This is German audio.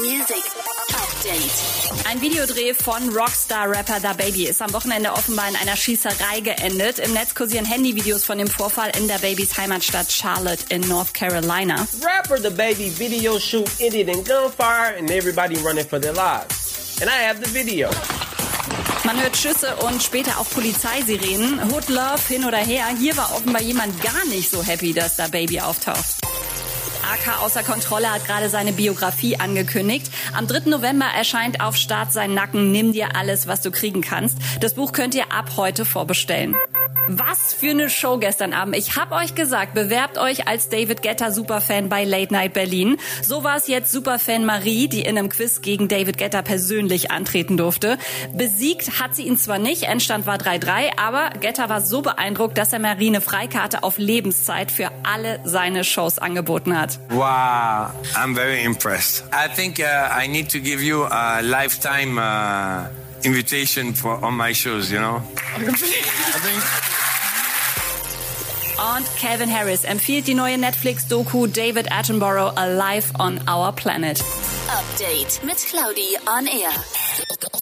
Music Update. Ein Videodreh von Rockstar-Rapper Da Baby ist am Wochenende offenbar in einer Schießerei geendet. Im Netz kursieren Handyvideos von dem Vorfall in Da Babys Heimatstadt Charlotte in North Carolina. Rapper The Baby video shoot ended in gunfire and everybody running for their lives. And I have the video. Man hört Schüsse und später auch Polizeisirenen. Hood Love hin oder her. Hier war offenbar jemand gar nicht so happy, dass Da Baby auftaucht. AK außer Kontrolle hat gerade seine Biografie angekündigt. Am 3. November erscheint auf Start sein Nacken Nimm dir alles, was du kriegen kannst. Das Buch könnt ihr ab heute vorbestellen. Was für eine Show gestern Abend. Ich hab euch gesagt, bewerbt euch als David Getter Superfan bei Late Night Berlin. So war es jetzt Superfan Marie, die in einem Quiz gegen David Getter persönlich antreten durfte. Besiegt hat sie ihn zwar nicht, Endstand war 3-3, aber Getter war so beeindruckt, dass er Marie eine Freikarte auf Lebenszeit für alle seine Shows angeboten hat. Wow, I'm very impressed. I think uh, I need to give you a lifetime uh, invitation for on my shows, you know? I think Und Calvin Harris empfiehlt die neue Netflix-Doku David Attenborough Alive on Our Planet. Update mit Claudi on Air.